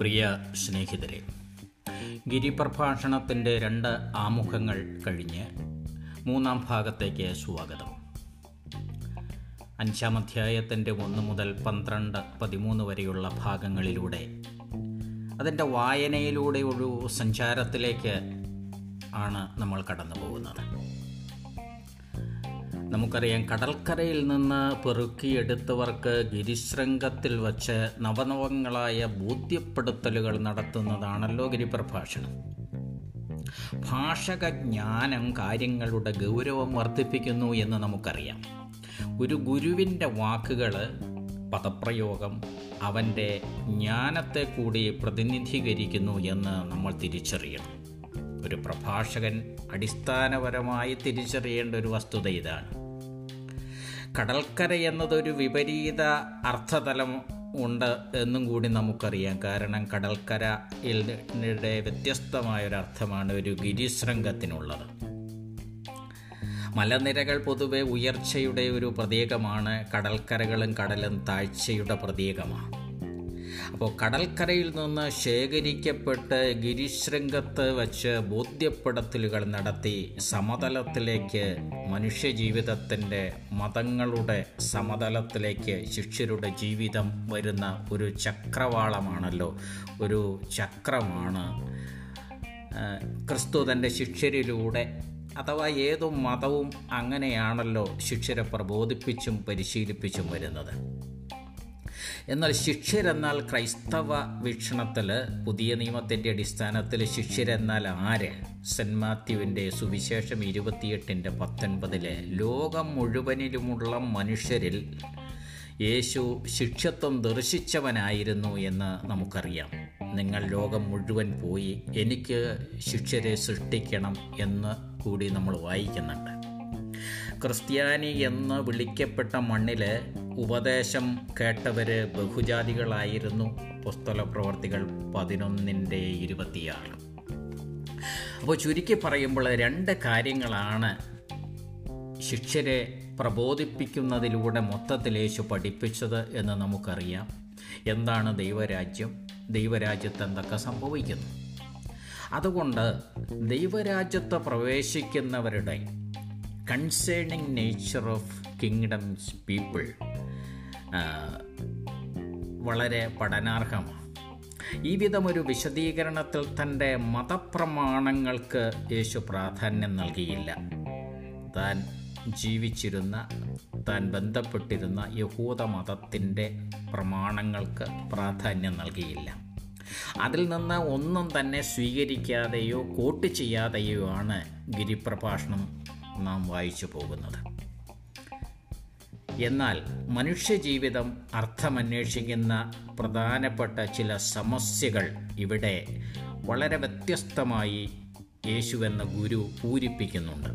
പ്രിയ സ്നേഹിതരെ ഗിരിപ്രഭാഷണത്തിന്റെ രണ്ട് ആമുഖങ്ങൾ കഴിഞ്ഞ് മൂന്നാം ഭാഗത്തേക്ക് സ്വാഗതം. അഞ്ചാം അധ്യായത്തിന്റെ ഒന്ന് മുതൽ പന്ത്രണ്ട് പതിമൂന്ന് വരെയുള്ള ഭാഗങ്ങളിലൂടെ അതിന്റെ വായനയിലൂടെ ഒരു സഞ്ചാരത്തിലേക്ക് ആണ് നമ്മൾ കടന്നു പോകുന്നത് നമുക്കറിയാം കടൽക്കരയിൽ നിന്ന് പെറുക്കിയെടുത്തവർക്ക് ഗിരിശൃംഗത്തിൽ വച്ച് നവനവങ്ങളായ ബോധ്യപ്പെടുത്തലുകൾ നടത്തുന്നതാണല്ലോ ഗിരിപ്രഭാഷണം. ഭാഷക ജ്ഞാനം കാര്യങ്ങളുടെ ഗൗരവം വർദ്ധിപ്പിക്കുന്നു എന്ന് നമുക്കറിയാം. ഒരു ഗുരുവിന്റെ വാക്കുകൾ പദപ്രയോഗം അവന്റെ ജ്ഞാനത്തെ കൂടി പ്രതിനിധീകരിക്കുന്നു എന്ന് നമ്മൾ തിരിച്ചറിയണം. ഒരു പ്രഭാഷകൻ അടിസ്ഥാനപരമായി തിരിച്ചറിയേണ്ട ഒരു വസ്തുത ഇതാണ്. കടൽക്കര എന്നതൊരു വിപരീത അർത്ഥതലം ഉണ്ട് എന്നും കൂടി നമുക്കറിയാം. കാരണം കടൽക്കരയുടെ വ്യത്യസ്തമായൊരർത്ഥമാണ് ഒരു ഗിരിശൃംഗത്തിനുള്ളത് മലനിരകൾ പൊതുവെ ഉയർച്ചയുടെ ഒരു പ്രതീകമാണ്. കടൽക്കരകളും കടലും താഴ്ചയുടെ പ്രതീകമാണ്. അപ്പോൾ കടൽക്കരയിൽ നിന്ന് ശേഖരിക്കപ്പെട്ട് ഗിരിശൃംഗത്ത് വച്ച് ബോധ്യപ്പെടുത്തലുകൾ നടത്തി സമതലത്തിലേക്ക് മനുഷ്യജീവിതത്തിന്റെ മതങ്ങളുടെ സമതലത്തിലേക്ക് ശിഷ്യരുടെ ജീവിതം വരുന്ന ഒരു ചക്രവാളമാണല്ലോ. ഒരു ചക്രമാണ്. ക്രിസ്തു തന്റെ ശിഷ്യരിലൂടെ അഥവാ ഏതു മതവും അങ്ങനെയാണല്ലോ ശിക്ഷരെ പ്രബോധിപ്പിച്ചും പരിശീലിപ്പിച്ചും വരുന്നത്. എന്നാൽ ശിഷ്യരെന്നാൽ ക്രൈസ്തവ വീക്ഷണത്തിൽ പുതിയ നിയമത്തിന്റെ അടിസ്ഥാനത്തിൽ ശിഷ്യരെന്നാൽ ആര്? സെന്റ് മാത്യുവിന്റെ സുവിശേഷം ഇരുപത്തിയെട്ടിന്റെ പത്തൊൻപതിലെ ലോകം മുഴുവനിലുമുള്ള മനുഷ്യരിൽ യേശു ശിക്ഷത്വം ദർശിച്ചവനായിരുന്നു എന്ന് നമുക്കറിയാം. നിങ്ങൾ ലോകം മുഴുവൻ പോയി എനിക്ക് ശിക്ഷരെ സൃഷ്ടിക്കണം എന്ന് കൂടി നമ്മൾ വായിക്കുന്നുണ്ട്. ക്രിസ്ത്യാനി എന്ന് വിളിക്കപ്പെട്ട മണ്ണിൽ ഉപദേശം കേട്ടവര് ബഹുജാതികളായിരുന്നു. പുസ്തക പ്രവർത്തികൾ പതിനൊന്നിന്റെ ഇരുപത്തിയാറ്. അപ്പോൾ ചുരുക്കി പറയുമ്പോൾ രണ്ട് കാര്യങ്ങളാണ് ശിക്ഷരെ പ്രബോധിപ്പിക്കുന്നതിലൂടെ മൊത്തത്തിൽ യേശു പഠിപ്പിച്ചത് എന്ന് നമുക്കറിയാം. എന്താണ് ദൈവരാജ്യം? ദൈവരാജ്യത്ത് എന്തൊക്കെ സംഭവിക്കുന്നു? അതുകൊണ്ട് ദൈവരാജ്യത്ത് പ്രവേശിക്കുന്നവരുടെ concerning nature of kingdom's people വളരെ പഠനാർഹമാണ്. ഈ വിധം ഒരു വിശദീകരണത്തിൽ തന്റെ മതപ്രമാണങ്ങൾക്ക് യേശു പ്രാധാന്യം നൽകിയില്ല. താൻ ജീവിച്ചിരുന്ന താൻ ബന്ധപ്പെട്ടിരുന്ന യഹൂദ മതത്തിന്റെ പ്രമാണങ്ങൾക്ക് പ്രാധാന്യം നൽകിയില്ല. അതിൽ നിന്ന് ഒന്നും തന്നെ സ്വീകരിക്കാതെയോ കോട്ട് ചെയ്യാതെയോ ആണ് ഗിരിപ്രഭാഷണം നാം വായിച്ചു പോകുന്നത്. എന്നാൽ മനുഷ്യജീവിതം അർത്ഥമന്വേഷിക്കുന്ന പ്രധാനപ്പെട്ട ചില സമസ്യകൾ ഇവിടെ വളരെ വ്യത്യസ്തമായി എന്ന ഗുരു പൂരിപ്പിക്കുന്നുണ്ട്.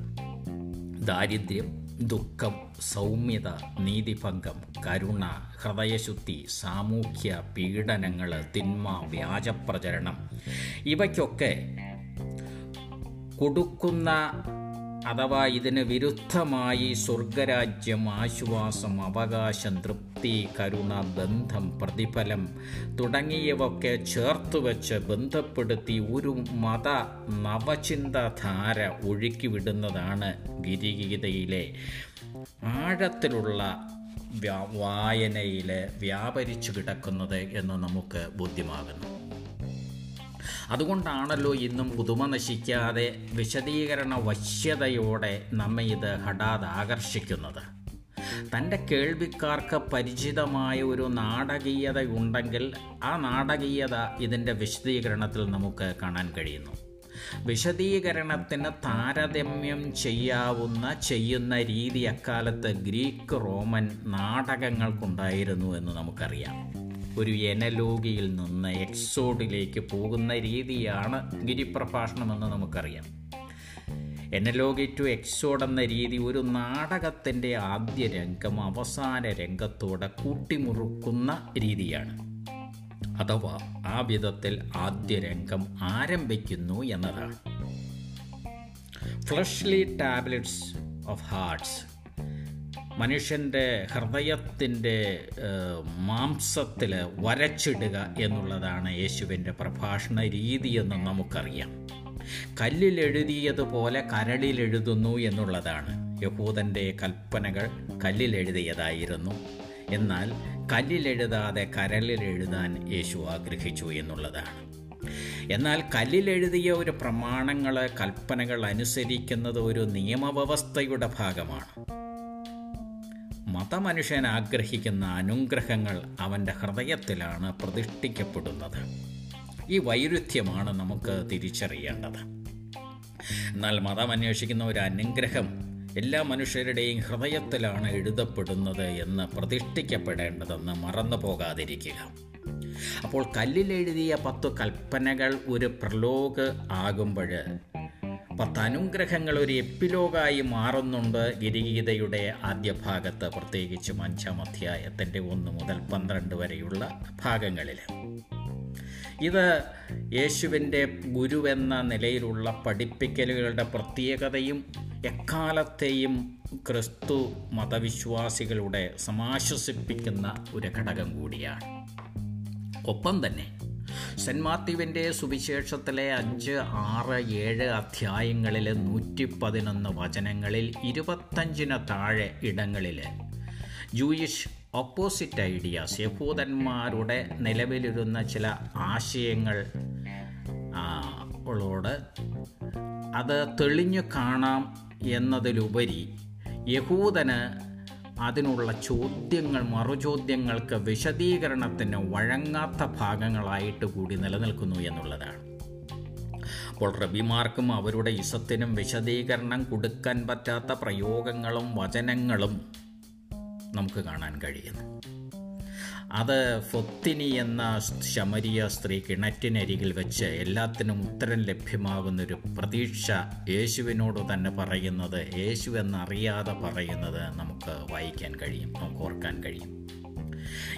ദാരിദ്ര്യം ദുഃഖം സൗമ്യത നീതിഭംഗം കരുണ ഹൃദയശുദ്ധി സാമൂഹ്യ പീഡനങ്ങൾ തിന്മ വ്യാജപ്രചരണം ഇവയ്ക്കൊക്കെ കൊടുക്കുന്ന അഥവാ ഇതിന് വിരുദ്ധമായി സ്വർഗരാജ്യം ആശ്വാസം അവകാശം തൃപ്തി കരുണ ബന്ധം പ്രതിഫലം തുടങ്ങിയവയൊക്കെ ചേർത്തു വെച്ച് ബന്ധപ്പെടുത്തി ഒരു മത നവചിന്താധാര ഒഴുക്കിവിടുന്നതാണ് ഗിരിഗീതയിലെ. ആഴത്തിലുള്ള വായനയിൽ വ്യാപരിച്ചു കിടക്കുന്നത് എന്ന് നമുക്ക് ബോധ്യമാകുന്നു. അതുകൊണ്ടാണല്ലോ ഇന്നും പുതുമ നശിക്കാതെ വിശദീകരണ വശ്യതയോടെ നമ്മെ ഇത് ഹഠാത് ആകർഷിക്കുന്നത് തന്റെ കേൾവിക്കാർക്ക് പരിചിതമായ ഒരു നാടകീയത ഉണ്ടെങ്കിൽ ആ നാടകീയത ഇതിന്റെ വിശദീകരണത്തിൽ നമുക്ക് കാണാൻ കഴിയുന്നു. വിശദീകരണത്തിന് താരതമ്യം ചെയ്യാവുന്ന ചെയ്യുന്ന രീതി അക്കാലത്ത് ഗ്രീക്ക് റോമൻ നാടകങ്ങൾക്കുണ്ടായിരുന്നു എന്ന് നമുക്കറിയാം. ഒരു എനലോഗിയിൽ നിന്ന് എക്സോഡിലേക്ക് പോകുന്ന രീതിയാണ് ഗിരിപ്രഭാഷണമെന്ന് നമുക്കറിയാം. എനലോഗി ടു എക്സോഡ് എന്ന രീതി ഒരു നാടകത്തിന്റെ ആദ്യ രംഗം അവസാന രംഗത്തോടെ കൂട്ടിമുറുക്കുന്ന രീതിയാണ്. അഥവാ ആ വിധത്തിൽ ആദ്യ രംഗം ആരംഭിക്കുന്നു എന്നതാണ്. ഫ്ലഷ്ലി ടാബ്ലറ്റ്സ് ഓഫ് ഹാർട്സ് മനുഷ്യന്റെ ഹൃദയത്തിന്റെ മാംസത്തിൽ വരച്ചിടുക എന്നുള്ളതാണ് യേശുവിന്റെ പ്രഭാഷണ രീതി എന്ന് നമുക്കറിയാം. കല്ലിലെഴുതിയതുപോലെ കരളിലെഴുതുന്നു എന്നുള്ളതാണ്. യഹൂദന്റെ കൽപ്പനകൾ കല്ലിലെഴുതിയതായിരുന്നു. എന്നാൽ കല്ലിലെഴുതാതെ കരളിലെഴുതാൻ യേശു ആഗ്രഹിച്ചു എന്നുള്ളതാണ്. എന്നാൽ കല്ലിലെഴുതിയ ഒരു പ്രമാണങ്ങൾ കൽപ്പനകൾ അനുസരിക്കുന്നത് ഒരു നിയമവ്യവസ്ഥയുടെ ഭാഗമാണ്. മതമനുഷ്യൻ ആഗ്രഹിക്കുന്ന അനുഗ്രഹങ്ങൾ അവന്റെ ഹൃദയത്തിലാണ് പ്രതിഷ്ഠിക്കപ്പെടുന്നത്. ഈ വൈരുദ്ധ്യമാണ് നമുക്ക് തിരിച്ചറിയേണ്ടത്. എന്നാൽ മതം അന്വേഷിക്കുന്ന ഒരു അനുഗ്രഹം എല്ലാ മനുഷ്യരുടെയും ഹൃദയത്തിലാണ് എഴുതപ്പെടുന്നത് എന്ന് പ്രതിഷ്ഠിക്കപ്പെടേണ്ടതെന്ന് മറന്നു പോകാതിരിക്കുക. അപ്പോൾ കല്ലിലെഴുതിയ പത്ത് കൽപ്പനകൾ ഒരു പ്രലോഗ് ആകുമ്പോൾ പത്ത് അനുഗ്രഹങ്ങൾ ഒരു എപ്പിലോഗായി മാറുന്നുണ്ട്. ഗിരിഗീതയുടെ ആദ്യ ഭാഗത്ത് പ്രത്യേകിച്ചും അഞ്ചാം അധ്യായത്തിന്റെ ഒന്ന് മുതൽ പന്ത്രണ്ട് വരെയുള്ള ഭാഗങ്ങളിൽ. ഇത് യേശുവിന്റെ ഗുരുവെന്ന നിലയിലുള്ള പഠിപ്പിക്കലുകളുടെ പ്രത്യേകതയും എക്കാലത്തെയും ക്രിസ്തു മതവിശ്വാസികളുടെ സമാശ്വസിപ്പിക്കുന്ന ഒരു ഘടകം കൂടിയാണ്. ഒപ്പം തന്നെ സെന്റ് മാത്യുവിന്റെ സുവിശേഷത്തിലെ അഞ്ച് ആറ് ഏഴ് അധ്യായങ്ങളിൽ നൂറ്റി പതിനൊന്ന് വചനങ്ങളിൽ ഇരുപത്തഞ്ചിന് താഴെ ഇടങ്ങളിൽ ജൂയിഷ് ഓപ്പോസിറ്റ് ഐഡിയാസ് യഹൂദന്മാരുടെ നിലവിലിരുന്ന ചില ആശയങ്ങൾ ളോട് അത് തെളിഞ്ഞു കാണാം എന്നതിലുപരി യഹൂദന് അതിനുള്ള ചോദ്യങ്ങൾ മറുചോദ്യങ്ങൾക്ക് വിശദീകരണത്തിന് വഴങ്ങാത്ത ഭാഗങ്ങളായിട്ട് കൂടി നിലനിൽക്കുന്നു എന്നുള്ളതാണ്. അപ്പോൾ റബിമാർക്കും അവരുടെ ഇസത്തിനും വിശദീകരണം കൊടുക്കാൻ പറ്റാത്ത പ്രയോഗങ്ങളും വചനങ്ങളും നമുക്ക് കാണാൻ കഴിയുന്നു. അത് ഫൊത്തിനി എന്ന ശമരിയ സ്ത്രീ കിണറ്റിനരികിൽ വെച്ച് എല്ലാത്തിനും ഉത്തരം ലഭ്യമാകുന്നൊരു പ്രതീക്ഷ യേശുവിനോട് തന്നെ പറയുന്നത് യേശു എന്നറിയാതെ പറയുന്നത് നമുക്ക് വായിക്കാൻ കഴിയും നമുക്ക് ഓർക്കാൻ കഴിയും.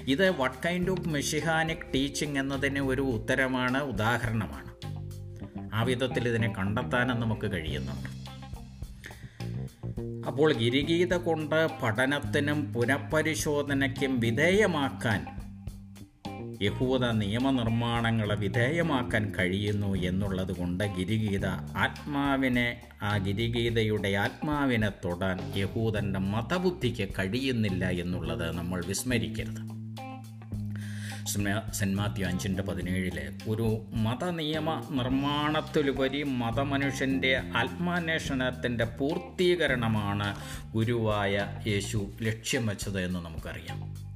ഇത് what kind of messianic teaching എന്നതിന് ഒരു ഉത്തരമാണ് ഉദാഹരണമാണ്. ആ വിധത്തിൽ ഇതിനെ കണ്ടെത്താനും നമുക്ക് കഴിയുന്നുണ്ട്. അപ്പോൾ ഗിരിഗീത കൊണ്ട് പഠനത്തിനും പുനഃപരിശോധനയ്ക്കും വിധേയമാക്കാൻ യഹൂദ നിയമനിർമ്മാണങ്ങളെ വിധേയമാക്കാൻ കഴിയുന്നു എന്നുള്ളത് കൊണ്ട് ഗിരിഗീത ആത്മാവിനെ ആ ഗിരിഗീതയുടെ ആത്മാവിനെ തൊടാൻ യഹൂദന്റെ മതബുദ്ധിക്ക് കഴിയുന്നില്ല എന്നുള്ളത് നമ്മൾ വിസ്മരിക്കരുത്. സെന്റ് മാത്യു അഞ്ചിന്റെ പതിനേഴിലെ. ഒരു മതനിയമ നിർമ്മാണത്തിലുപരി മതമനുഷ്യന്റെ ആത്മാന്വേഷണത്തിന്റെ പൂർത്തീകരണമാണ് ഗുരുവായ യേശു ലക്ഷ്യം വെച്ചത് എന്ന് നമുക്കറിയാം.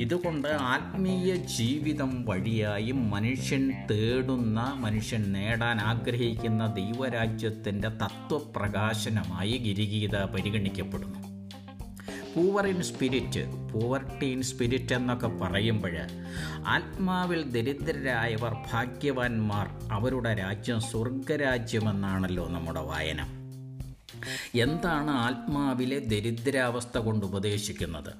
ഇതുകൊണ്ട് ആത്മീയ ജീവിതം വഴിയായി മനുഷ്യൻ തേടുന്ന മനുഷ്യൻ നേടാൻ ആഗ്രഹിക്കുന്ന ദൈവരാജ്യത്തിന്റെ തത്വപ്രകാശനമായി ഗിരിഗീത പരിഗണിക്കപ്പെടുന്നു. Poor in spirit poverty in spirit എന്നൊക്കെ പറയുമ്പോൾ ആത്മാവിൽ ദരിദ്രരായവർ ഭാഗ്യവാന്മാർ അവരുടെ രാജ്യം സ്വർഗരാജ്യമെന്നാണല്ലോ നമ്മുടെ വായന. എന്താണ് ആത്മാവിലെ ദരിദ്രാവസ്ഥ കൊണ്ട് ഉപദേശിക്കുന്നത്?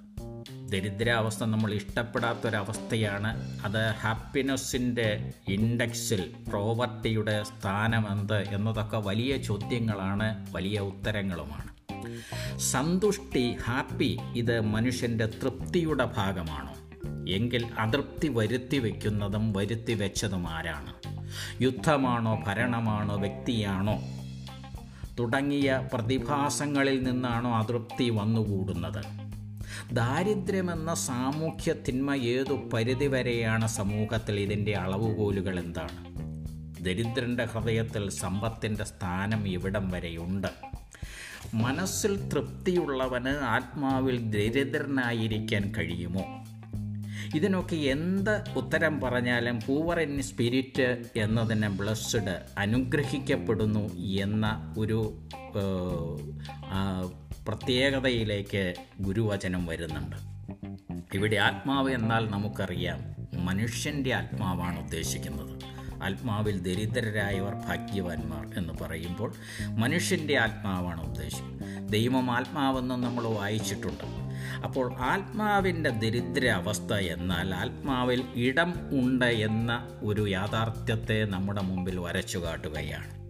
ദരിദ്രാവസ്ഥ നമ്മൾ ഇഷ്ടപ്പെടാത്തൊരവസ്ഥയാണ്. അത് ഹാപ്പിനെസ്സിന്റെ ഇൻഡെക്സിൽ പ്രോവർട്ടിയുടെ സ്ഥാനമെന്ത് എന്നതൊക്കെ വലിയ ചോദ്യങ്ങളാണ് വലിയ ഉത്തരങ്ങളുമാണ്. സന്തുഷ്ടി ഹാപ്പി ഇത് മനുഷ്യന്റെ തൃപ്തിയുടെ ഭാഗമാണോ? എങ്കിൽ അതൃപ്തി വരുത്തി വയ്ക്കുന്നതും വരുത്തി വെച്ചതും ആരാണ്? യുദ്ധമാണോ ഭരണമാണോ വ്യക്തിയാണോ? തുടങ്ങിയ പ്രതിഭാസങ്ങളിൽ നിന്നാണോ അതൃപ്തി വന്നുകൂടുന്നത്? ദാരിദ്ര്യമെന്ന സാമൂഹ്യ തിന്മ ഏതു പരിധിവരെയാണ് സമൂഹത്തിൽ ഇതിന്റെ അളവുകോലുകൾ എന്താണ്? ദരിദ്രന്റെ ഹൃദയത്തിൽ സമ്പത്തിന്റെ സ്ഥാനം ഇവിടം വരെയുണ്ട്. മനസ്സിൽ തൃപ്തിയുള്ളവന് ആത്മാവിൽ ദരിദ്രനായിരിക്കാൻ കഴിയുമോ? ഇതിനൊക്കെ എന്ത് ഉത്തരം പറഞ്ഞാലും പൂവർ ഇൻ സ്പിരിറ്റ് എന്നതിനെ ബ്ലസ്ഡ് അനുഗ്രഹിക്കപ്പെടുന്നു എന്ന ഒരു പ്രത്യേകതയിലേക്ക് ഗുരുവചനം വരുന്നുണ്ട്. ഇവിടെ ആത്മാവ് എന്നാൽ നമുക്കറിയാം മനുഷ്യന്റെ ആത്മാവാണ് ഉദ്ദേശിക്കുന്നത്. ആത്മാവിൽ ദരിദ്രരായവർ ഭാഗ്യവാന്മാർ എന്ന് പറയുമ്പോൾ മനുഷ്യന്റെ ആത്മാവാണ് ഉദ്ദേശിക്കുന്നത് ദൈവം ആത്മാവെന്ന് നമ്മൾ വായിച്ചിട്ടുണ്ട്. അപ്പോൾ ആത്മാവിന്റെ ദരിദ്ര അവസ്ഥ എന്നാൽ ആത്മാവിൽ ഇടം ഉണ്ട് എന്ന ഒരു യാഥാർത്ഥ്യത്തെ നമ്മുടെ മുമ്പിൽ വരച്ചു കാട്ടുകയാണ്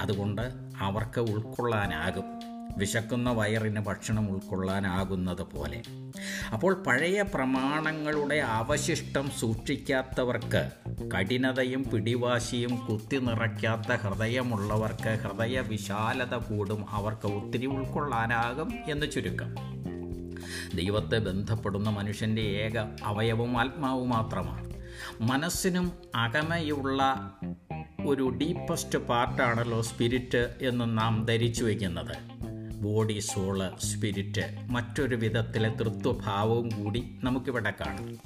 അതുകൊണ്ട് അവർക്ക് ഉൾക്കൊള്ളാനാകും. വിശക്കുന്ന വയറിന് ഭക്ഷണം ഉൾക്കൊള്ളാനാകുന്നത് പോലെ അപ്പോൾ പഴയ പ്രമാണങ്ങളുടെ അവശിഷ്ടം സൂക്ഷിക്കാത്തവർക്ക് കഠിനതയും പിടിവാശിയും കുത്തി നിറയ്ക്കാത്ത ഹൃദയമുള്ളവർക്ക് ഹൃദയ വിശാലത കൂടും അവർക്ക് ഒത്തിരി ഉൾക്കൊള്ളാനാകും എന്ന് ചുരുക്കം. ദൈവത്തെ ബന്ധപ്പെടുന്ന മനുഷ്യന്റെ ഏക അവയവും ആത്മാവ് മാത്രമാണ്. മനസ്സിനും അകമയുള്ള ഒരു ഡീപ്പസ്റ്റ് പാർട്ടാണല്ലോ സ്പിരിറ്റ് എന്ന് നാം ധരിച്ചു വയ്ക്കുന്നത് ബോഡി സോൾ സ്പിരിറ്റ് മറ്റൊരു വിധത്തിലെ തൃത്വഭാവവും കൂടി നമുക്കിവിടെ കാണാം.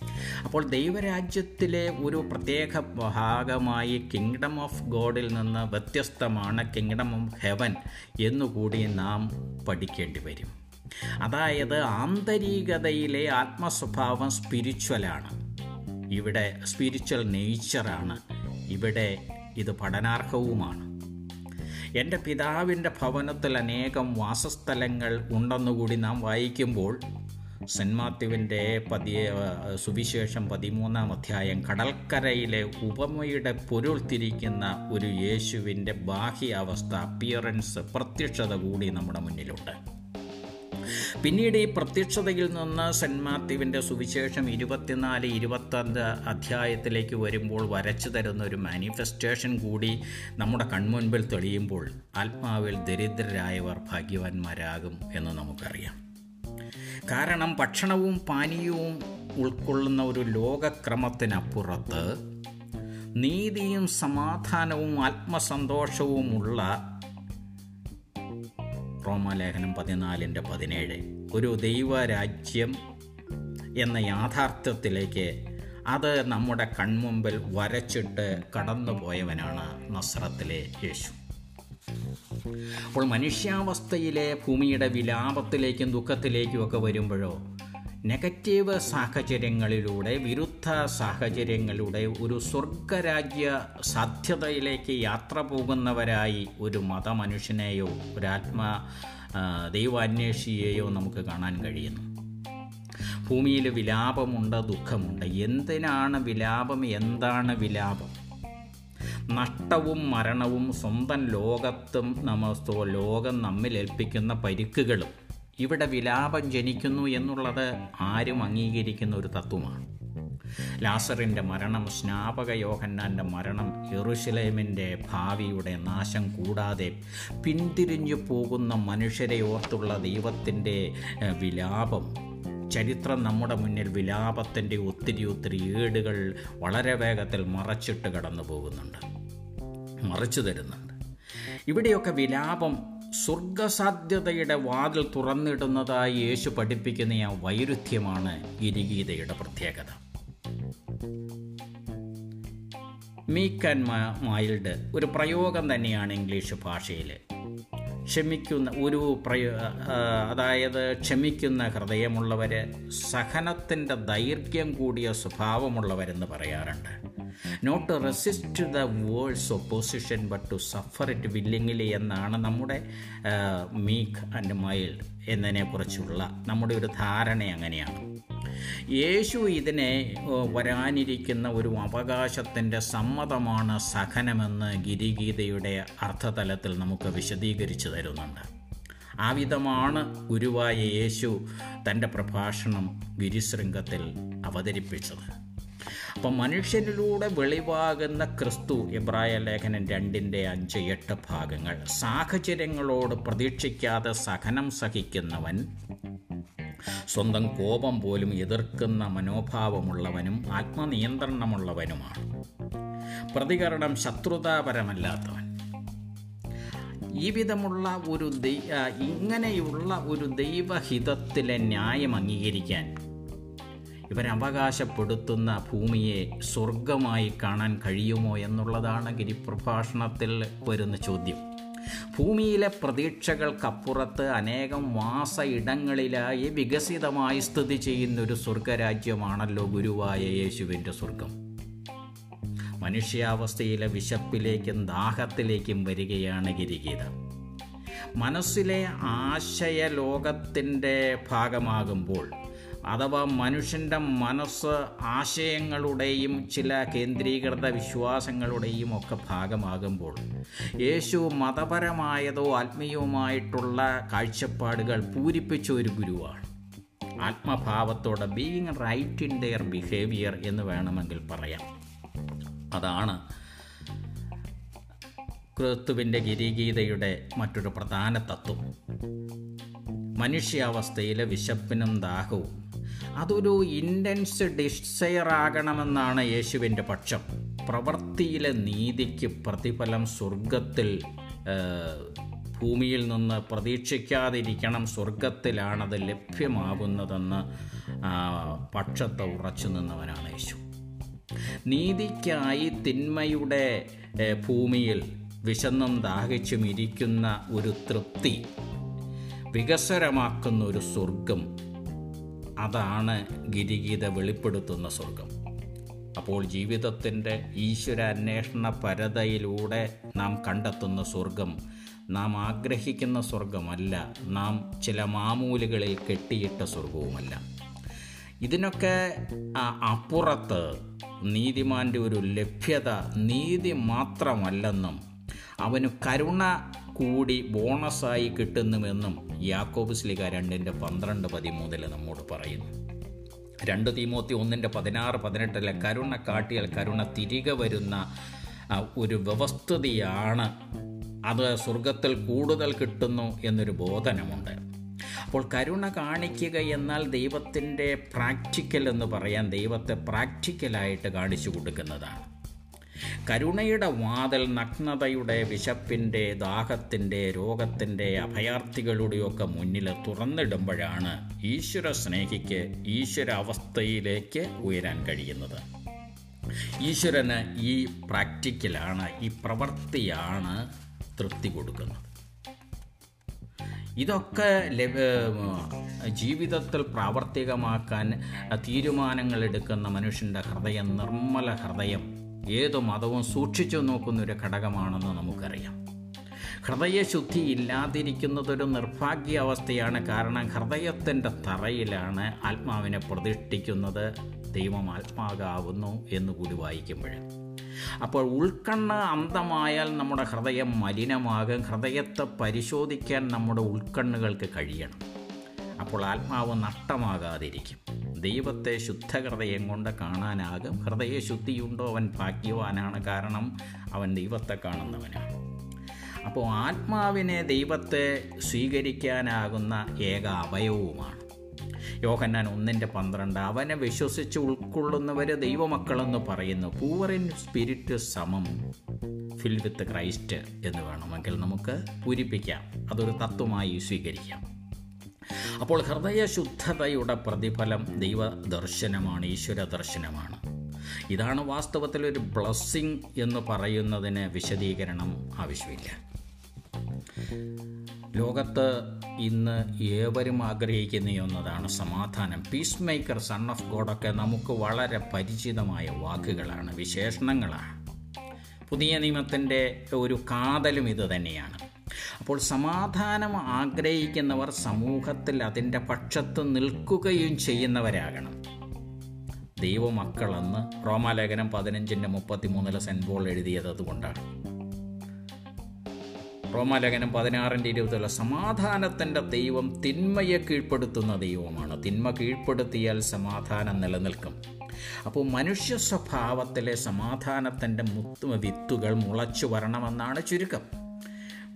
അപ്പോൾ ദൈവരാജ്യത്തിലെ ഒരു പ്രത്യേക ഭാഗമായി കിങ്ഡം ഓഫ് ഗോഡിൽ നിന്ന് വ്യത്യസ്തമാണ് കിങ്ഡം ഓഫ് ഹെവൻ എന്നുകൂടി നാം പഠിക്കേണ്ടി വരും. അതായത് ആന്തരികതയിലെ ആത്മസ്വഭാവം സ്പിരിച്വലാണ് ഇവിടെ സ്പിരിച്വൽ നേച്ചറാണ് ഇവിടെ ഇത് പഠനാർഹവുമാണ്. എന്റെ പിതാവിന്റെ ഭവനത്തിൽ അനേകം വാസസ്ഥലങ്ങൾ ഉണ്ടെന്നുകൂടി നാം വായിക്കുമ്പോൾ സെന്റ് മാത്യുവിന്റെ പതി സുവിശേഷം പതിമൂന്നാം അധ്യായം കടൽക്കരയിലെ ഉപമയുടെ പൊരുൾ തിരിക്കുന്ന ഒരു യേശുവിന്റെ ബാഹ്യാവസ്ഥ അപ്പിയറൻസ് പ്രത്യക്ഷത കൂടി നമ്മുടെ മുന്നിലുണ്ട്. പിന്നീട് ഈ പ്രത്യക്ഷതയിൽ നിന്ന് സെന്റ് മാത്യുവിന്റെ സുവിശേഷം ഇരുപത്തിനാല് ഇരുപത്തഞ്ച് അധ്യായത്തിലേക്ക് വരുമ്പോൾ വരച്ചു തരുന്ന ഒരു മാനിഫെസ്റ്റേഷൻ കൂടി നമ്മുടെ കൺമുൻപിൽ തെളിയുമ്പോൾ ആത്മാവിൽ ദരിദ്രരായവർ ഭാഗ്യവാന്മാരാകും എന്ന് നമുക്കറിയാം. കാരണം ഭക്ഷണവും പാനീയവും ഉൾക്കൊള്ളുന്ന ഒരു ലോകക്രമത്തിനപ്പുറത്ത് നീതിയും സമാധാനവും ആത്മസന്തോഷവുമുള്ള റോമാലേഖനം പതിനാലിന്റെ പതിനേഴ്. ഒരു ദൈവരാജ്യം എന്ന യാഥാർത്ഥ്യത്തിലേക്ക് അത് നമ്മുടെ കൺമുമ്പിൽ വരച്ചിട്ട് കടന്നുപോയവനാണ് നസ്രത്തിലെ യേശു. അപ്പോൾ മനുഷ്യാവസ്ഥയിലെ ഭൂമിയുടെ വിലാപത്തിലേക്കും ദുഃഖത്തിലേക്കും ഒക്കെ വരുമ്പോഴോ നെഗറ്റീവ് സാഹചര്യങ്ങളിലൂടെ വിരുദ്ധ സാഹചര്യങ്ങളിലൂടെ ഒരു സ്വർഗരാജ്യ സാധ്യതയിലേക്ക് യാത്ര പോകുന്നവരായി ഒരു മതമനുഷ്യനെയോ ഒരാത്മ ദൈവാന്വേഷിയെയോ നമുക്ക് കാണാൻ കഴിയുന്നു. ഭൂമിയിൽ വിലാപമുണ്ട് ദുഃഖമുണ്ട്. എന്തിനാണ് വിലാപം? എന്താണ് വിലാപം? നഷ്ടവും മരണവും സ്വന്തം ലോകത്തും നമസ്തോ ലോകം നമ്മിൽ ഏൽപ്പിക്കുന്ന പരിക്കുകളും ഇവിടെ വിലാപം ജനിക്കുന്നു എന്നുള്ളത് ആരും അംഗീകരിക്കുന്ന ഒരു തത്വമാണ്. ലാസറിന്റെ മരണം സ്നാപക യോഹന്നാന്റെ മരണം യെറുഷലേമിന്റെ ഭാവിയുടെ നാശം കൂടാതെ പിന്തിരിഞ്ഞു പോകുന്ന മനുഷ്യരെ ഓർത്തുള്ള ദൈവത്തിന്റെ വിലാപം. ചരിത്രം നമ്മുടെ മുന്നിൽ വിലാപത്തിന്റെ ഒത്തിരി ഒത്തിരി ഏടുകൾ വളരെ വേഗത്തിൽ മറച്ചിട്ട് കടന്നു പോകുന്നുണ്ട് മറച്ചു തരുന്നുണ്ട്. ഇവിടെയൊക്കെ വിലാപം സ്വർഗസാധ്യതയുടെ വാതിൽ തുറന്നിടുന്നതായി യേശു പഠിപ്പിക്കുന്ന ആ വൈരുദ്ധ്യമാണ് ഇരുഗീതയുടെ പ്രത്യേകത. മീക്ക് ആൻഡ് മൈൽഡ് ഒരു പ്രയോഗം തന്നെയാണ് ഇംഗ്ലീഷ് ഭാഷയിൽ ക്ഷമിക്കുന്ന ഒരു പ്രയോ അതായത് ക്ഷമിക്കുന്ന ഹൃദയമുള്ളവർ സഹനത്തിന്റെ ദൈർഘ്യം കൂടിയ സ്വഭാവമുള്ളവരെന്ന് പറയാറുണ്ട്. Not to resist the world's opposition but to suffer it willingly എന്നാണ് നമ്മുടെ മീക്ക് ആൻഡ് മൈൽഡ് എന്നതിനെക്കുറിച്ചുള്ള നമ്മുടെ ഒരു ധാരണ അങ്ങനെയാണ്. യേശു ഇതിനെ വരാനിരിക്കുന്ന ഒരു അവകാശത്തിന്റെ സമ്മതമാണ് സഹനമെന്ന് ഗിരിഗീതയുടെ അർത്ഥതലത്തിൽ നമുക്ക് വിശദീകരിച്ചു തരുന്നുണ്ട്. ആ വിധമാണ് ഗുരുവായ യേശു തന്റെ പ്രഭാഷണം ഗിരിശൃംഗത്തിൽ അവതരിപ്പിച്ചത്. അപ്പം മനുഷ്യനിലൂടെ വെളിവാകുന്ന ക്രിസ്തു എബ്രായ ലേഖനം രണ്ടിന്റെ അഞ്ച് എട്ട് ഭാഗങ്ങൾ. സാഹചര്യങ്ങളോട് പ്രതീക്ഷിക്കാതെ സഹനം സഹിക്കുന്നവൻ സ്വന്തം കോപം പോലും എതിർക്കുന്ന മനോഭാവമുള്ളവനും ആത്മനിയന്ത്രണമുള്ളവനുമാണ്. പ്രതികരണം ശത്രുതാപരമല്ലാത്തവൻ. ഈ വിധമുള്ള ഒരു ഇങ്ങനെയുള്ള ഒരു ദൈവഹിതത്തിലെ ന്യായം അംഗീകരിക്കാൻ ഇവരവകാശപ്പെടുത്തുന്ന ഭൂമിയെ സ്വർഗമായി കാണാൻ കഴിയുമോ എന്നുള്ളതാണ് ഗിരിപ്രഭാഷണത്തിൽ വരുന്ന ചോദ്യം. ഭൂമിയിലെ പ്രതീക്ഷകൾക്കപ്പുറത്ത് അനേകം വാസ ഇടങ്ങളിലായി വികസിതമായി സ്ഥിതി ചെയ്യുന്നൊരു സ്വർഗരാജ്യമാണല്ലോ ഗുരുവായ യേശുവിന്റെ സ്വർഗം മനുഷ്യാവസ്ഥയിലെ വിശപ്പിലേക്കും ദാഹത്തിലേക്കും വരികയാണ് ഗിരിഗീത. മനസ്സിലെ ആശയലോകത്തിന്റെ ഭാഗമാകുമ്പോൾ അഥവാ മനുഷ്യന്റെ മനസ്സ് ആശയങ്ങളുടെയും ചില കേന്ദ്രീകൃത വിശ്വാസങ്ങളുടെയും ഒക്കെ ഭാഗമാകുമ്പോൾ യേശു മതപരമായതോ ആത്മീയവുമായിട്ടുള്ള കാഴ്ചപ്പാടുകൾ പൂരിപ്പിച്ച ഒരു ഗുരുവാണ്. ആത്മഭാവത്തോടെ being right in their behaviour എന്ന് വേണമെങ്കിൽ പറയാം. അതാണ് ക്രിസ്തുവിന്റെ ഗിരിഗീതയുടെ മറ്റൊരു പ്രധാന തത്വം. മനുഷ്യാവസ്ഥയിലെ വിശപ്പിനും ദാഹവും അതൊരു ഇന്റൻസ് ഡിസയർ ആകണമെന്നാണ് യേശുവിന്റെ പക്ഷം. പ്രവൃത്തിയിലെ നീതിക്ക് പ്രതിഫലം സ്വർഗത്തിൽ ഭൂമിയിൽ നിന്ന് പ്രതീക്ഷിക്കാതിരിക്കണം സ്വർഗത്തിലാണത് ലഭ്യമാകുന്നതെന്ന് പക്ഷത്തെ ഉറച്ചു നിന്നവനാണ് യേശു. നീതിക്കായി തിന്മയുടെ ഭൂമിയിൽ വിശന്നും ദാഹിച്ചും ഇരിക്കുന്ന ഒരു തൃപ്തി വികസരമാക്കുന്ന ഒരു സ്വർഗം അതാണ് ഗിരിഗീത വെളിപ്പെടുത്തുന്ന സ്വർഗം അപ്പോൾ ജീവിതത്തിന്റെ ഈശ്വര അന്വേഷണ പരതയിലൂടെ നാം കണ്ടെത്തുന്ന സ്വർഗം നാം ആഗ്രഹിക്കുന്ന സ്വർഗമല്ല നാം ചില മാമൂലുകളിൽ കെട്ടിയിട്ട സ്വർഗവുമല്ല ഇതിനൊക്കെ അപ്പുറത്ത് നീതിമാന്റെ ഒരു ലഭ്യത നീതി മാത്രമല്ലെന്നും അവന് കരുണ കൂടി ബോണസായി കിട്ടുന്നുവെന്നും യാക്കോബ് സ്ലിക രണ്ടിന്റെ പന്ത്രണ്ട് പതിമൂന്നിൽ നമ്മോട് പറയുന്നു. രണ്ട് തീമൂത്തി ഒന്നിന്റെ പതിനാറ് പതിനെട്ടിലെ കരുണ കാട്ടിയാൽ കരുണ തിരികെ വരുന്ന ഒരു വ്യവസ്ഥിതിയാണ്. അത് സ്വർഗത്തിൽ കൂടുതൽ കിട്ടുന്നു എന്നൊരു ബോധനമുണ്ട്. അപ്പോൾ കരുണ കാണിക്കുക എന്നാൽ ദൈവത്തിന്റെ പ്രാക്ടിക്കൽ എന്ന് പറയാൻ ദൈവത്തെ പ്രാക്ടിക്കലായിട്ട് കാണിച്ചു കൊടുക്കുന്നതാണ്. കരുണയുടെ വാതിൽ നഗ്നതയുടെ വിശപ്പിന്റെ ദാഹത്തിന്റെ രോഗത്തിന്റെ അഭയാർത്ഥികളുടെയൊക്കെ മുന്നിൽ തുറന്നിടുമ്പോഴാണ് ഈശ്വര സ്നേഹിക്ക് ഈശ്വര അവസ്ഥയിലേക്ക് ഉയരാൻ കഴിയുന്നത്. ഈശ്വരന് ഈ പ്രാക്ടിക്കലാണ് ഈ പ്രവൃത്തിയാണ് തൃപ്തി കൊടുക്കുന്നത്. ഇതൊക്കെ ജീവിതത്തിൽ പ്രാവർത്തികമാക്കാൻ തീരുമാനങ്ങൾ എടുക്കുന്ന മനുഷ്യന്റെ ഹൃദയം നിർമ്മല ഹൃദയം ഏതു മതവും സൂക്ഷിച്ചു നോക്കുന്നൊരു ഘടകമാണെന്ന് നമുക്കറിയാം. ഹൃദയശുദ്ധി ഇല്ലാതിരിക്കുന്നതൊരു നിർഭാഗ്യ അവസ്ഥയാണ് കാരണം ഹൃദയത്തിന്റെ തറയിലാണ് ആത്മാവിനെ പ്രതിഷ്ഠിക്കുന്നത്. ദൈവം ആത്മാകാവുന്നു എന്ന് കൂടി വായിക്കുമ്പോൾ. അപ്പോൾ ഉൾക്കണ്ണ് അന്തമായാൽ നമ്മുടെ ഹൃദയം മലിനമാകും. ഹൃദയത്തെ പരിശോധിക്കാൻ നമ്മുടെ ഉൾക്കണ്ണുകൾക്ക് കഴിയണം. അപ്പോൾ ആത്മാവ് നഷ്ടമാകാതിരിക്കും. ദൈവത്തെ ശുദ്ധഹൃദയം കൊണ്ട് കാണാനാകും. ഹൃദയശുദ്ധിയുണ്ടോ അവൻ ഭാഗ്യവാനാണ്. കാരണം അവൻ ദൈവത്തെ കാണുന്നവനാണ്. അപ്പോൾ ആത്മാവിനെ ദൈവത്തെ സ്വീകരിക്കാനാകുന്ന ഏക അവയവുമാണ് യോഹന്നാൻ ഒന്നിന്റെ പന്ത്രണ്ട് അവനെ വിശ്വസിച്ച് ഉൾക്കൊള്ളുന്നവർ ദൈവമക്കളെന്ന് പറയുന്നു. പൂവർ ഇൻ സ്പിരിറ്റ് സമം ഫിൽ വിത്ത് ക്രൈസ്റ്റ് എന്ന് വേണമെങ്കിൽ നമുക്ക് പൂരിപ്പിക്കാം. അതൊരു തത്വമായി സ്വീകരിക്കാം. അപ്പോൾ ഹൃദയശുദ്ധതയുടെ പ്രതിഫലം ദൈവ ദർശനമാണ് ഈശ്വര ദർശനമാണ് ഇതാണ് വാസ്തവത്തിൽ ഒരു ബ്ലസ്സിങ് എന്ന് പറയുന്നതിന് വിശദീകരണം ആവശ്യമില്ല. ലോകത്ത് ഇന്ന് ഏവരും ആഗ്രഹിക്കുന്ന ഒന്നതാണ് സമാധാനം. പീസ് മേക്കർ സൺ ഓഫ് ഗോഡൊക്കെ നമുക്ക് വളരെ പരിചിതമായ വാക്കുകളാണ് വിശേഷണങ്ങളാണ്. പുതിയ നിയമത്തിന്റെ ഒരു കാതലും ഇത് തന്നെയാണ്. അപ്പോൾ സമാധാനം ആഗ്രഹിക്കുന്നവർ സമൂഹത്തിൽ അതിന്റെ പക്ഷത്ത് നിൽക്കുകയും ചെയ്യുന്നവരാകണം. ദൈവമക്കളെന്ന് റോമാലേഖനം പതിനഞ്ചിന്റെ മുപ്പത്തിമൂന്നിലെ സെന്റ് പോൾ എഴുതിയത് അതുകൊണ്ടാണ്. റോമാലേഖനം പതിനാറിന്റെ ഇരുപത്തിലെ സമാധാനത്തിന്റെ ദൈവം തിന്മയെ കീഴ്പ്പെടുത്തുന്ന ദൈവമാണ്. തിന്മ കീഴ്പ്പെടുത്തിയാൽ സമാധാനം നിലനിൽക്കും. അപ്പോൾ മനുഷ്യ സ്വഭാവത്തിലെ സമാധാനത്തിന്റെ മുത്ത് വിത്തുകൾ മുളച്ചു വരണമെന്നാണ് ചുരുക്കം.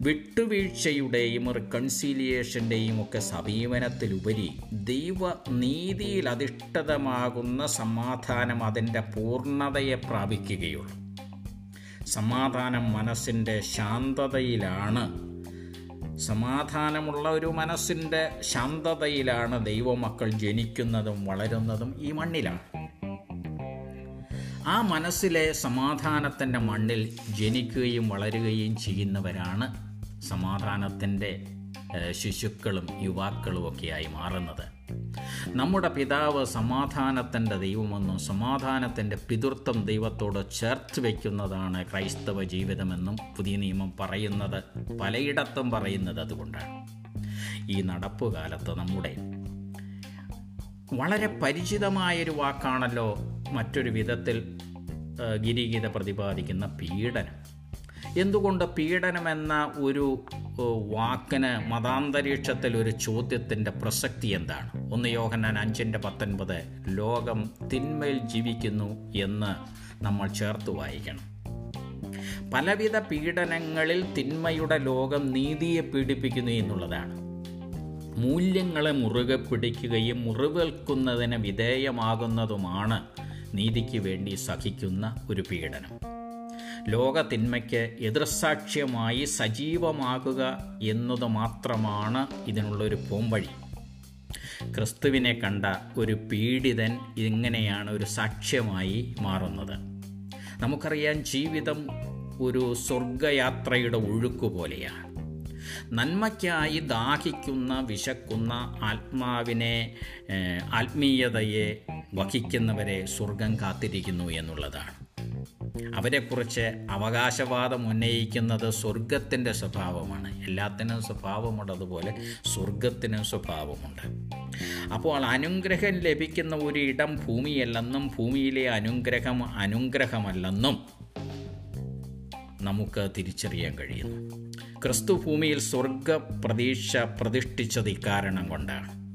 വിട്ടുവീഴ്ചയുടെയും റിക്കൺസീലിയേഷന്റെയും ഒക്കെ സമീപനത്തിലുപരി ദൈവ നീതിയിൽ അധിഷ്ഠിതമാകുന്ന സമാധാനം അതിന്റെ പൂർണതയെ പ്രാപിക്കുകയുള്ളൂ. സമാധാനം മനസ്സിന്റെ ശാന്തതയിലാണ്. സമാധാനമുള്ള ഒരു മനസ്സിന്റെ ശാന്തതയിലാണ് ദൈവമക്കൾ ജനിക്കുന്നതും വളരുന്നതും ഈ മണ്ണിലാണ്. ആ മനസ്സിലെ സമാധാനത്തിന്റെ മണ്ണിൽ ജനിക്കുകയും വളരുകയും ചെയ്യുന്നവരാണ് സമാധാനത്തിന്റെ ശിശുക്കളും യുവാക്കളും ഒക്കെയായി മാറുന്നത്. നമ്മുടെ പിതാവ് സമാധാനത്തിന്റെ ദൈവമെന്നും സമാധാനത്തിന്റെ പിതൃത്വം ദൈവത്തോട് ചേർത്ത് വയ്ക്കുന്നതാണ് ക്രൈസ്തവ ജീവിതമെന്നും പുതിയ നിയമം പറയുന്നത് പലയിടത്തും പറയുന്നത് അതുകൊണ്ടാണ്. ഈ നടപ്പുകാലത്ത് നമ്മുടെ വളരെ പരിചിതമായൊരു വാക്കാണല്ലോ മറ്റൊരു വിധത്തിൽ ഗിരിഗീത പ്രതിപാദിക്കുന്ന പീഡനം. എന്തുകൊണ്ട് പീഡനമെന്ന ഒരു വാക്കിന് മതാന്തരീക്ഷത്തിൽ ഒരു ചോദ്യത്തിന്റെ പ്രസക്തി എന്താണ്? ഒന്ന് യോഹന്നാൻ അഞ്ചിന്റെ പത്തൊൻപത് ലോകം തിന്മയിൽ ജീവിക്കുന്നു എന്ന് നമ്മൾ ചേർത്ത് വായിക്കണം. പലവിധ പീഡനങ്ങളിൽ തിന്മയുടെ ലോകം നീതിയെ പീഡിപ്പിക്കുന്നു എന്നുള്ളതാണ്. മൂല്യങ്ങളെ മുറുകെ പിടിക്കുകയും മുറിവേൽക്കുന്നതിന് വിധേയമാകുന്നതുമാണ് നീതിക്ക് വേണ്ടി സഹിക്കുന്ന ഒരു പീഡനം. ലോക തിന്മയ്ക്ക് എതിർസാക്ഷ്യമായി സജീവമാകുക എന്നത് മാത്രമാണ് ഇതിനുള്ളൊരു പോംവഴി. ക്രിസ്തുവിനെ കണ്ട ഒരു പീഡിതൻ ഇങ്ങനെയാണ് ഒരു സാക്ഷ്യമായി മാറുന്നത്. നമുക്കറിയാം ജീവിതം ഒരു സ്വർഗയാത്രയുടെ ഒഴുക്ക് പോലെയാണ്. നന്മയ്ക്കായി ദാഹിക്കുന്ന വിശക്കുന്ന ആത്മാവിനെ ആത്മീയതയെ വഹിക്കുന്നവരെ സ്വർഗം കാത്തിരിക്കുന്നു എന്നുള്ളതാണ്. അവരെക്കുറിച്ച് അവകാശവാദം ഉന്നയിക്കുന്നത് സ്വർഗത്തിന്റെ സ്വഭാവമാണ്. എല്ലാത്തിനും സ്വഭാവമുള്ളതുപോലെ സ്വർഗത്തിനും സ്വഭാവമുണ്ട്. അപ്പോൾ അനുഗ്രഹം ലഭിക്കുന്ന ഒരു ഇടം ഭൂമിയല്ലെന്നും ഭൂമിയിലെ അനുഗ്രഹം അനുഗ്രഹമല്ലെന്നും നമുക്ക് തിരിച്ചറിയാൻ കഴിയുന്നു. ക്രിസ്തു ഭൂമിയിൽ സ്വർഗ പ്രതീക്ഷ പ്രതിഷ്ഠിച്ചത് ഇക്കാരണം കൊണ്ടാണ്.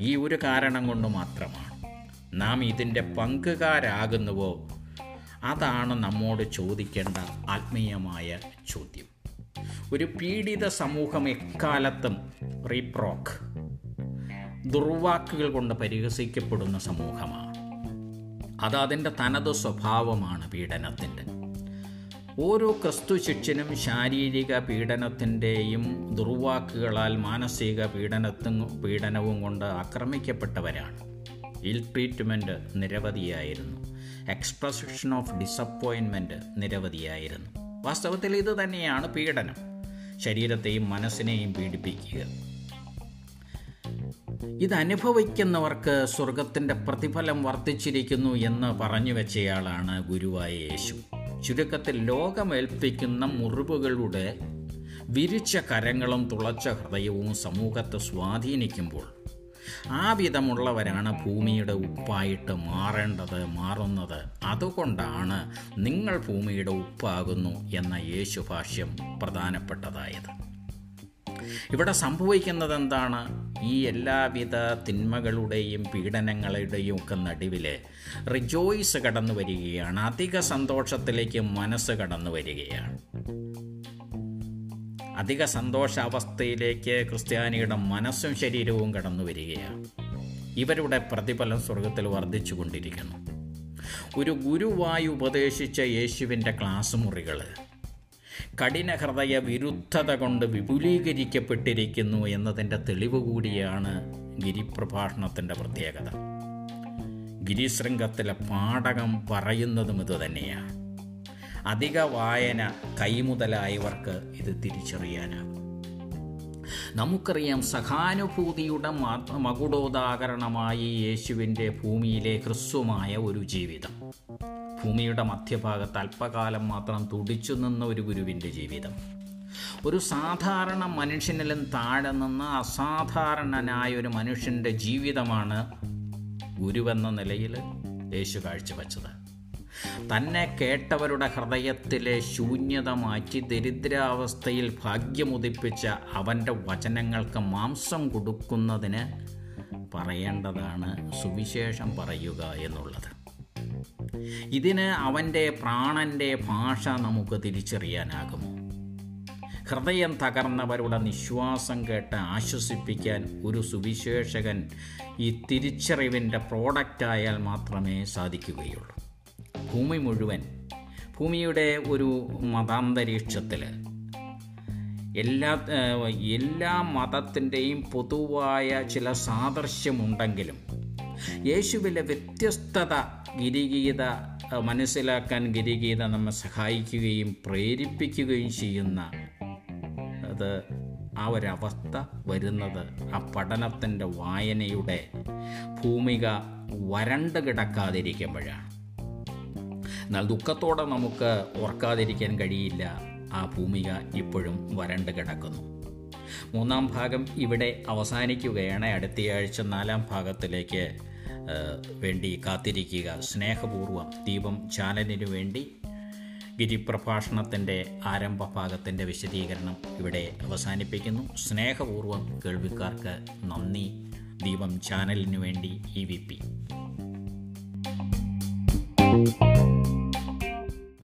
ഈ ഒരു കാരണം കൊണ്ട് മാത്രമാണ് നാം ഇതിന്റെ പങ്കുകാരാകുന്നുവോ അതാണ് നമ്മോട് ചോദിക്കേണ്ട ആത്മീയമായ ചോദ്യം. ഒരു പീഡിത സമൂഹം എക്കാലത്തും റീപ്രോക്ക് ദുർവാക്കുകൾ കൊണ്ട് പരിഹസിക്കപ്പെടുന്ന സമൂഹമാണ്. അത് അതിന്റെ തനത് സ്വഭാവമാണ് പീഡനത്തിന്റെ. ഓരോ ക്രിസ്തു ശിക്ഷനും ശാരീരിക പീഡനത്തിന്റെയും ദുർവാക്കുകളാൽ മാനസിക പീഡനത്തും പീഡനവും കൊണ്ട് ആക്രമിക്കപ്പെട്ടവരാണ്. ഇൽ ട്രീറ്റ്മെന്റ് നിരവധിയായിരുന്നു. എക്സ്പ്രഷൻ ഓഫ് ഡിസപ്പോയിൻമെന്റ് നിരവധിയായിരുന്നു. വാസ്തവത്തിൽ ഇത് തന്നെയാണ് പീഡനം. ശരീരത്തെയും മനസ്സിനെയും പീഡിപ്പിക്കുക. അനുഭവിക്കുന്നവർക്ക് സ്വർഗത്തിന്റെ പ്രതിഫലം വർദ്ധിച്ചിരിക്കുന്നു എന്ന് പറഞ്ഞു വെച്ചയാളാണ് ഗുരുവായ യേശു. ചുരുക്കത്തിൽ ലോകമേൽപ്പിക്കുന്ന മുറിവുകളുടെ വിരിച്ച കരങ്ങളും തുളച്ച ഹൃദയവും സമൂഹത്തെ സ്വാധീനിക്കുമ്പോൾ ആ വിധമുള്ളവരാണ് ഭൂമിയുടെ ഉപ്പായിട്ട് മാറേണ്ടത് മാറുന്നത്. അതുകൊണ്ടാണ് നിങ്ങൾ ഭൂമിയുടെ ഉപ്പാകുന്നു എന്ന യേശുഭാഷ്യം പ്രധാനപ്പെട്ടതായത്. ഇവിടെ സംഭവിക്കുന്നത് എന്താണ് ഈ എല്ലാവിധ തിന്മകളുടെയും പീഡനങ്ങളുടെയും ഒക്കെ നടുവിൽ റിജോയ്സ് കടന്നു വരികയാണ് അധിക സന്തോഷത്തിലേക്ക് മനസ്സ് കടന്നു വരികയാണ് അധിക സന്തോഷാവസ്ഥയിലേക്ക് ക്രിസ്ത്യാനിയുടെ മനസ്സും ശരീരവും കടന്നു വരികയാണ്. ഇവരുടെ പ്രതിഫലം സ്വർഗത്തിൽ വർദ്ധിച്ചു കൊണ്ടിരിക്കുന്നു ഒരു ഗുരുവായി ഉപദേശിച്ച യേശുവിന്റെ ക്ലാസ് മുറികൾ കഠിന ഹൃദയ വിരുദ്ധത കൊണ്ട് വിപുലീകരിക്കപ്പെട്ടിരിക്കുന്നു എന്നതിന്റെ തെളിവ് കൂടിയാണ് ഗിരിപ്രഭാഷണത്തിന്റെ പ്രത്യേകത. ഗിരിശൃംഗത്തിലെ പാഠകം പറയുന്നതും ഇതുതന്നെയാണ്. അധിക വായന കൈമുതലായവർക്ക് ഇത് തിരിച്ചറിയാനാകും. നമുക്കറിയാം സഹാനുഭൂതിയുടെ മകുടോദാകരണമായി യേശുവിന്റെ ഭൂമിയിലെ ഹ്രസ്വമായ ഒരു ജീവിതം. ഭൂമിയുടെ മധ്യഭാഗത്ത് അല്പകാലം മാത്രം തുടിച്ചു നിന്ന ഒരു ഗുരുവിന്റെ ജീവിതം. ഒരു സാധാരണ മനുഷ്യനിലും താഴെ നിന്ന് അസാധാരണനായ ഒരു മനുഷ്യന്റെ ജീവിതമാണ് ഗുരുവെന്ന നിലയിൽ യേശു കാഴ്ചവെച്ചത്. തന്നെ കേട്ടവരുടെ ഹൃദയത്തിലെ ശൂന്യത മാറ്റി ദരിദ്രാവസ്ഥയിൽ ഭാഗ്യമുദിപ്പിച്ച അവന്റെ വചനങ്ങൾക്ക് മാംസം കൊടുക്കുന്നതിന് പറയേണ്ടതാണ് സുവിശേഷം പറയുക എന്നുള്ളത്. ഇതിന് അവന്റെ പ്രാണന്റെ ഭാഷ നമുക്ക് തിരിച്ചറിയാനാകുമോ ഹൃദയം തകർന്നവരുടെ നിശ്വാസം കേട്ട് ആശ്വസിപ്പിക്കാൻ ഒരു സുവിശേഷകൻ ഈ തിരിച്ചറിവിന്റെ പ്രോഡക്റ്റായാൽ മാത്രമേ സാധിക്കുകയുള്ളൂ. ഭൂമി മുഴുവൻ ഭൂമിയുടെ ഒരു മതാന്തരീക്ഷത്തിൽ എല്ലാ എല്ലാ മതത്തിന്റെയും പൊതുവായ ചില സാദൃശ്യമുണ്ടെങ്കിലും യേശുവിലെ വ്യത്യസ്തത ഗിരിഗീത മനസ്സിലാക്കാൻ ഗിരിഗീത നമ്മെ സഹായിക്കുകയും പ്രേരിപ്പിക്കുകയും ചെയ്യുന്ന അത് ആ ഒരവസ്ഥ വരുന്നത് ആ പഠനത്തിന്റെ വായനയുടെ ഭൂമിക വരണ്ട് കിടക്കാതിരിക്കുമ്പോഴാണ്. എന്നാൽ ദുഃഖത്തോടെ നമുക്ക് ഓർക്കാതിരിക്കാൻ കഴിയില്ല. ആ ഭൂമിക ഇപ്പോഴും വരണ്ട് കിടക്കുന്നു. മൂന്നാം ഭാഗം ഇവിടെ അവസാനിക്കുകയാണ്. അടുത്തയാഴ്ച നാലാം ഭാഗത്തിലേക്ക് വേണ്ടി കാത്തിരിക്കുക. സ്നേഹപൂർവം ദീപം ചാനലിനു വേണ്ടി ഗിരിപ്രഭാഷണത്തിന്റെ ആരംഭ ഭാഗത്തിന്റെ വിശദീകരണം ഇവിടെ അവസാനിപ്പിക്കുന്നു. സ്നേഹപൂർവം കേൾവിക്കാർക്ക് നന്ദി. ദീപം ചാനലിനു വേണ്ടി ഇ